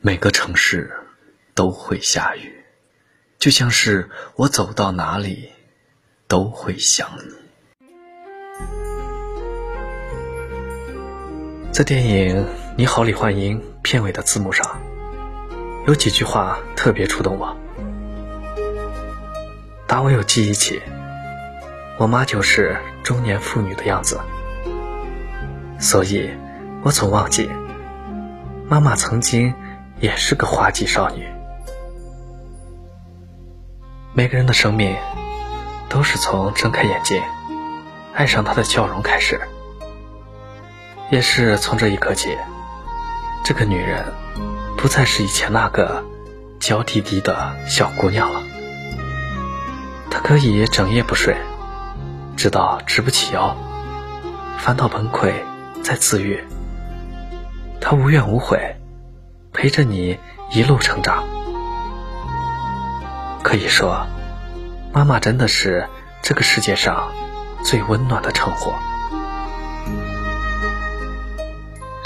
每个城市都会下雨，就像是我走到哪里都会想你。在电影《你好，李焕英》片尾的字幕上，有几句话特别触动我。打我有记忆起，我妈就是中年妇女的样子，所以我总忘记，妈妈曾经。也是个花季少女。每个人的生命都是从睁开眼睛，爱上她的笑容开始，也是从这一刻起，这个女人不再是以前那个娇滴滴的小姑娘了。她可以整夜不睡，直到直不起腰，烦恼崩溃再自愈。她无怨无悔。陪着你一路成长，可以说，妈妈真的是这个世界上最温暖的称呼。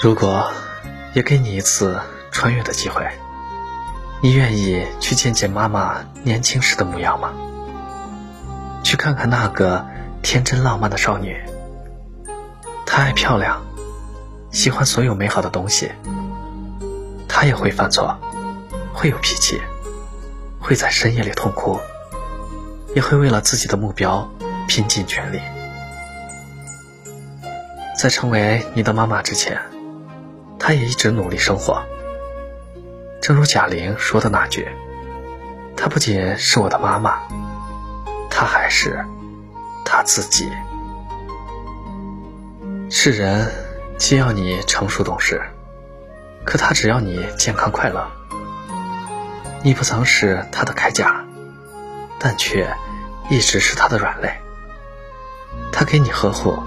如果也给你一次穿越的机会，你愿意去见见妈妈年轻时的模样吗？去看看那个天真浪漫的少女，她爱漂亮，喜欢所有美好的东西。他也会犯错，会有脾气，会在深夜里痛哭，也会为了自己的目标拼尽全力。在成为你的妈妈之前，她也一直努力生活。正如贾玲说的那句：“她不仅是我的妈妈，她还是她自己。”世人既要你成熟懂事。可他只要你健康快乐，你不曾是他的铠甲，但却一直是他的软肋。他给你呵护，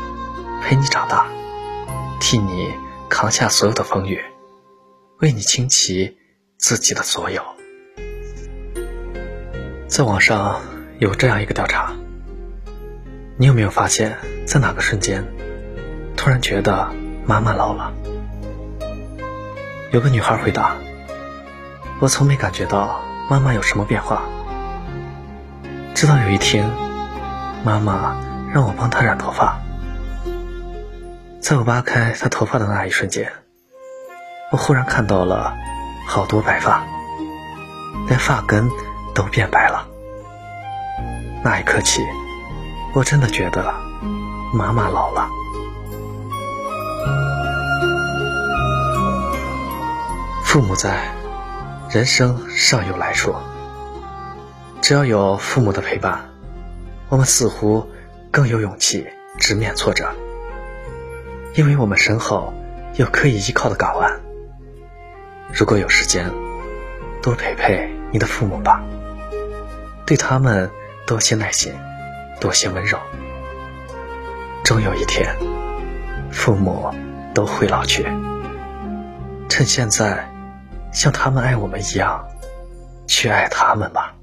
陪你长大，替你扛下所有的风雨，为你倾其自己的所有。在网上有这样一个调查，你有没有发现，在哪个瞬间，突然觉得妈妈老了？有个女孩回答：“我从没感觉到妈妈有什么变化，直到有一天，妈妈让我帮她染头发。在我扒开她头发的那一瞬间，我忽然看到了好多白发，连发根都变白了。那一刻起，我真的觉得妈妈老了。”父母在，人生尚有来处。只要有父母的陪伴，我们似乎更有勇气直面挫折，因为我们身后有可以依靠的港湾。如果有时间，多陪陪你的父母吧，对他们多些耐心，多些温柔。终有一天，父母都会老去，趁现在。像他们爱我们一样，去爱他们吧。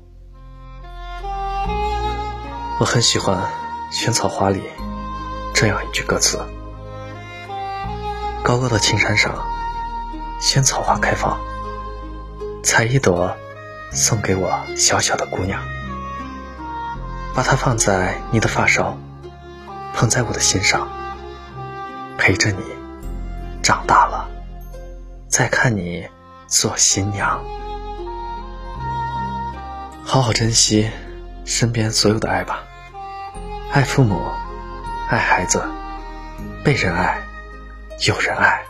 我很喜欢《萱草花》里这样一句歌词：“高高的青山上，萱草花开放，采一朵送给我小小的姑娘，把它放在你的发梢，捧在我的心上，陪着你长大了，再看你。”做新娘，好好珍惜身边所有的爱吧。爱父母，爱孩子，被人爱，有人爱，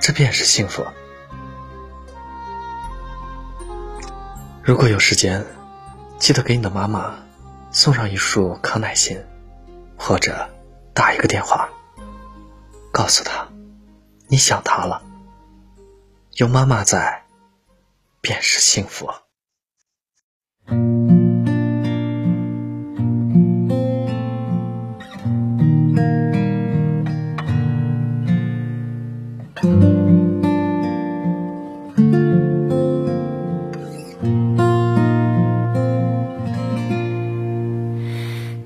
这便是幸福。如果有时间，记得给你的妈妈送上一束康乃馨，或者打一个电话，告诉她你想她了。有妈妈在，便是幸福。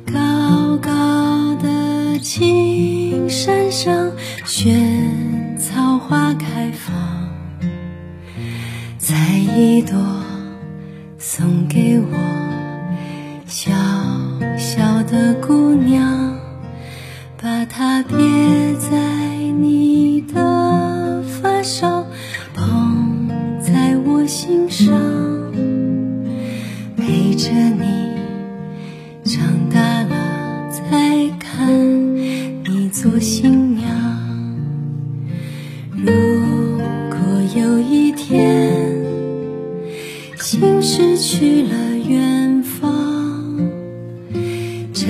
高高的青山上，萱草花开放。一朵送给我小小的姑娘把它别在你的发梢捧在我心上陪着你长大了再看你做新娘。如果有一天心失去了远方，摘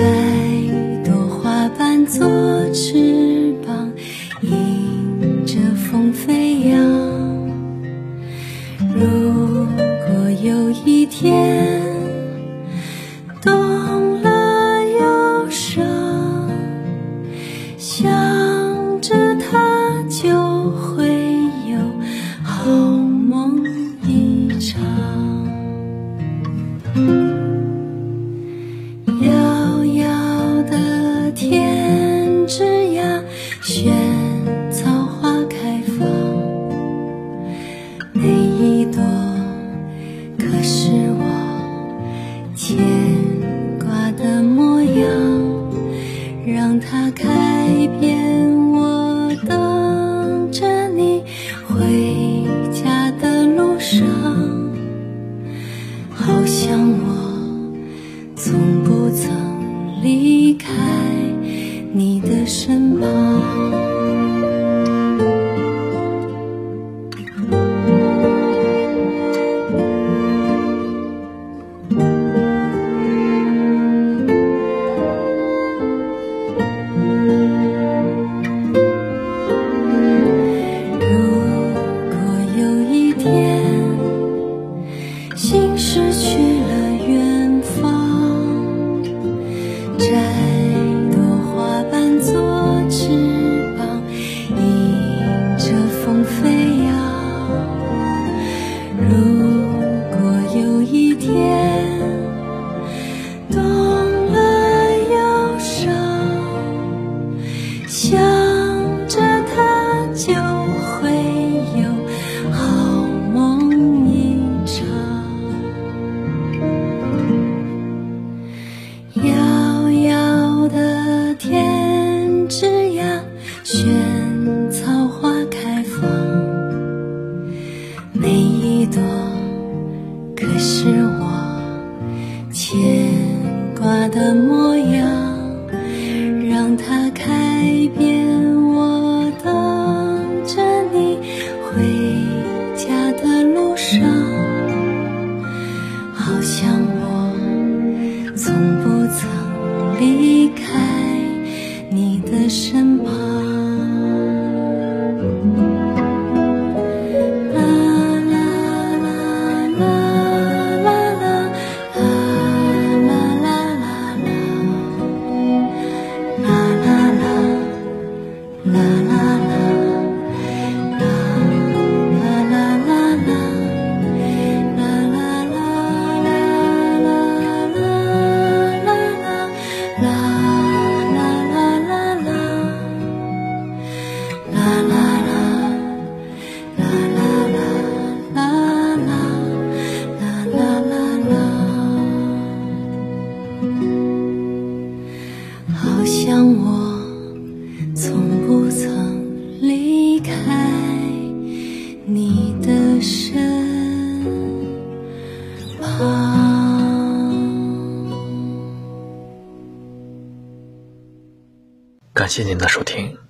朵花瓣做翅膀，迎着风飞扬。如果有一天。遥遥的天之涯萱草花开放每一朵可是我牵挂的模样让它开离开你的身旁。是我牵挂的模样让他感谢您的收听。